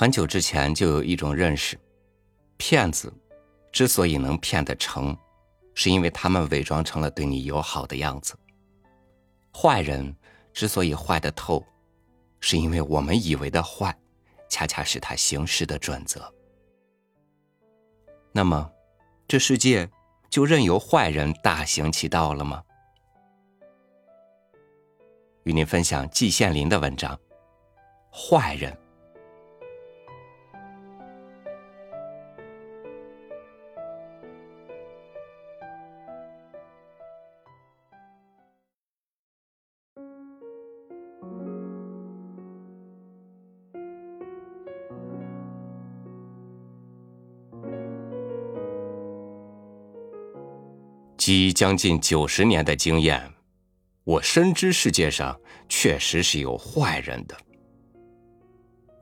很久之前就有一种认识：骗子之所以能骗得成，是因为他们伪装成了对你友好的样子；坏人之所以坏得透，是因为我们以为的坏，恰恰是他行事的准则。那么，这世界就任由坏人大行其道了吗？与您分享季羡林的文章《坏人》。积将近九十年的经验，我深知世界上确实是有坏人的。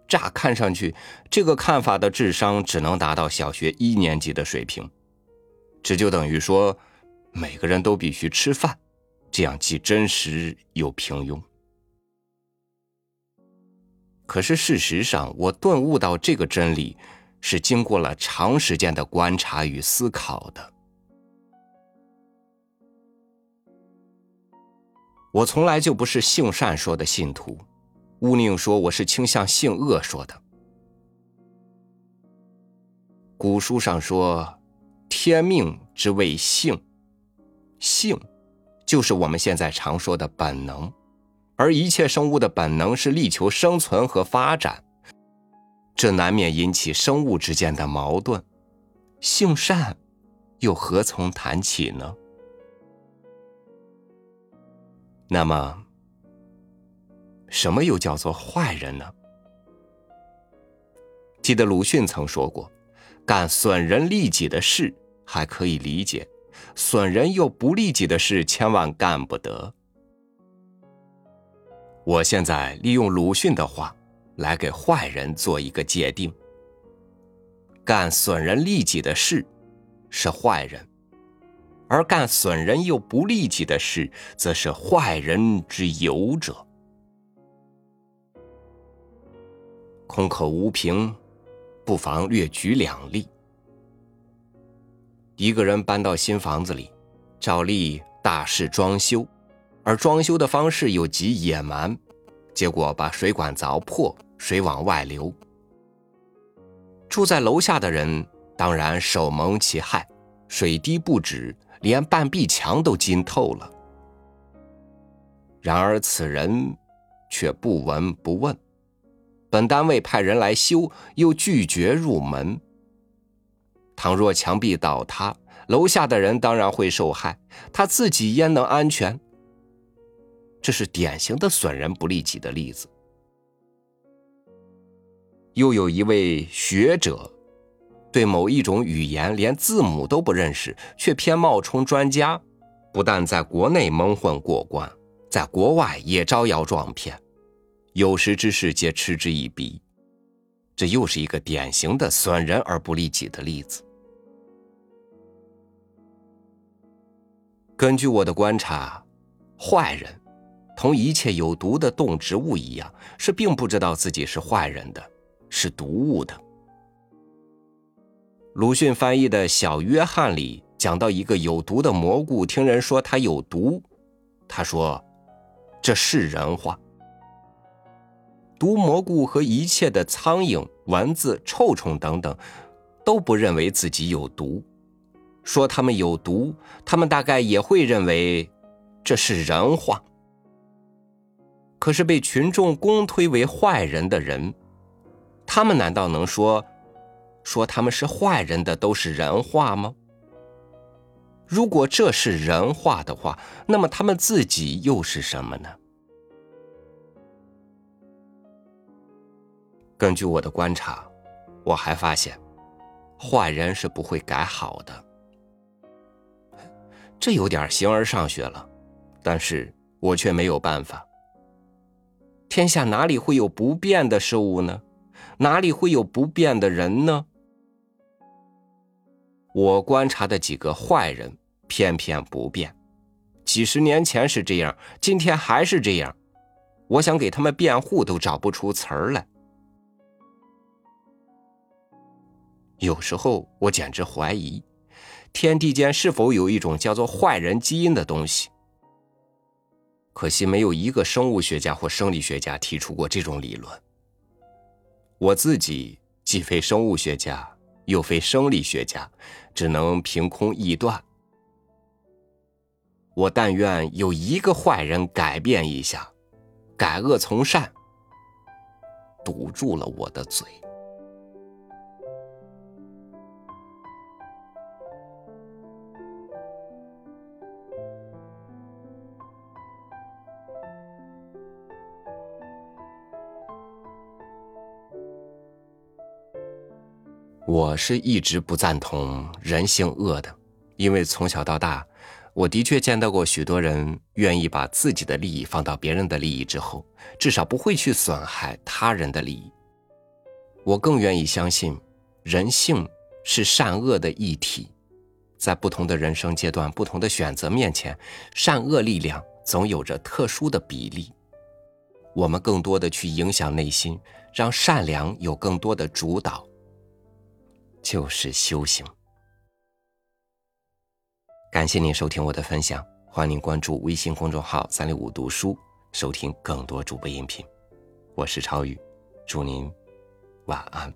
乍看上去，这个看法的智商只能达到小学一年级的水平，这就等于说，每个人都必须吃饭，这样既真实又平庸。可是事实上，我顿悟到这个真理，是经过了长时间的观察与思考的。我从来就不是性善说的信徒，勿宁说我是倾向性恶说的。古书上说，天命之谓性，性就是我们现在常说的本能，而一切生物的本能是力求生存和发展，这难免引起生物之间的矛盾，性善又何从谈起呢？那么，什么又叫做坏人呢？记得鲁迅曾说过：“干损人利己的事还可以理解，损人又不利己的事千万干不得。”我现在利用鲁迅的话来给坏人做一个界定：干损人利己的事是坏人。而干损人又不利己的事，则是坏人之尤者。空口无凭，不妨略举两例。一个人搬到新房子里，照例大肆装修，而装修的方式又极野蛮，结果把水管凿破，水往外流。住在楼下的人当然手蒙其害，水滴不止。连半壁墙都浸透了，然而此人却不闻不问。本单位派人来修，又拒绝入门。倘若墙壁倒塌，楼下的人当然会受害，他自己焉能安全？这是典型的损人不利己的例子。又有一位学者。对某一种语言连字母都不认识，却偏冒充专家，不但在国内蒙混过关，在国外也招摇撞骗，有识之士皆嗤之以鼻。这又是一个典型的损人而不利己的例子。根据我的观察，坏人同一切有毒的动植物一样，是并不知道自己是坏人的，是毒物的。鲁迅翻译的小约翰里讲到一个有毒的蘑菇，听人说它有毒，他说：“这是人话。毒蘑菇和一切的苍蝇、蚊子、臭虫等等，都不认为自己有毒，说他们有毒，他们大概也会认为这是人话。可是被群众公推为坏人的人，他们难道能说？”说他们是坏人的都是人话吗？如果这是人话的话，那么他们自己又是什么呢？根据我的观察，我还发现，坏人是不会改好的。这有点形而上学了，但是我却没有办法。天下哪里会有不变的事物呢？哪里会有不变的人呢？我观察的几个坏人偏偏不变，几十年前是这样，今天还是这样。我想给他们辩护，都找不出词儿来。有时候我简直怀疑，天地间是否有一种叫做坏人基因的东西。可惜没有一个生物学家或生理学家提出过这种理论。我自己既非生物学家，又非生理学家，只能凭空臆断。我但愿有一个坏人改变一下，改恶从善，堵住了我的嘴。我是一直不赞同人性恶的，因为从小到大，我的确见到过许多人愿意把自己的利益放到别人的利益之后，至少不会去损害他人的利益。我更愿意相信，人性是善恶的一体，在不同的人生阶段、不同的选择面前，善恶力量总有着特殊的比例。我们更多的去影响内心，让善良有更多的主导。就是修行。感谢您收听我的分享，欢迎您关注微信公众号“三六五读书”，收听更多主播音频。我是超宇，祝您晚安，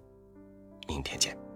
明天见。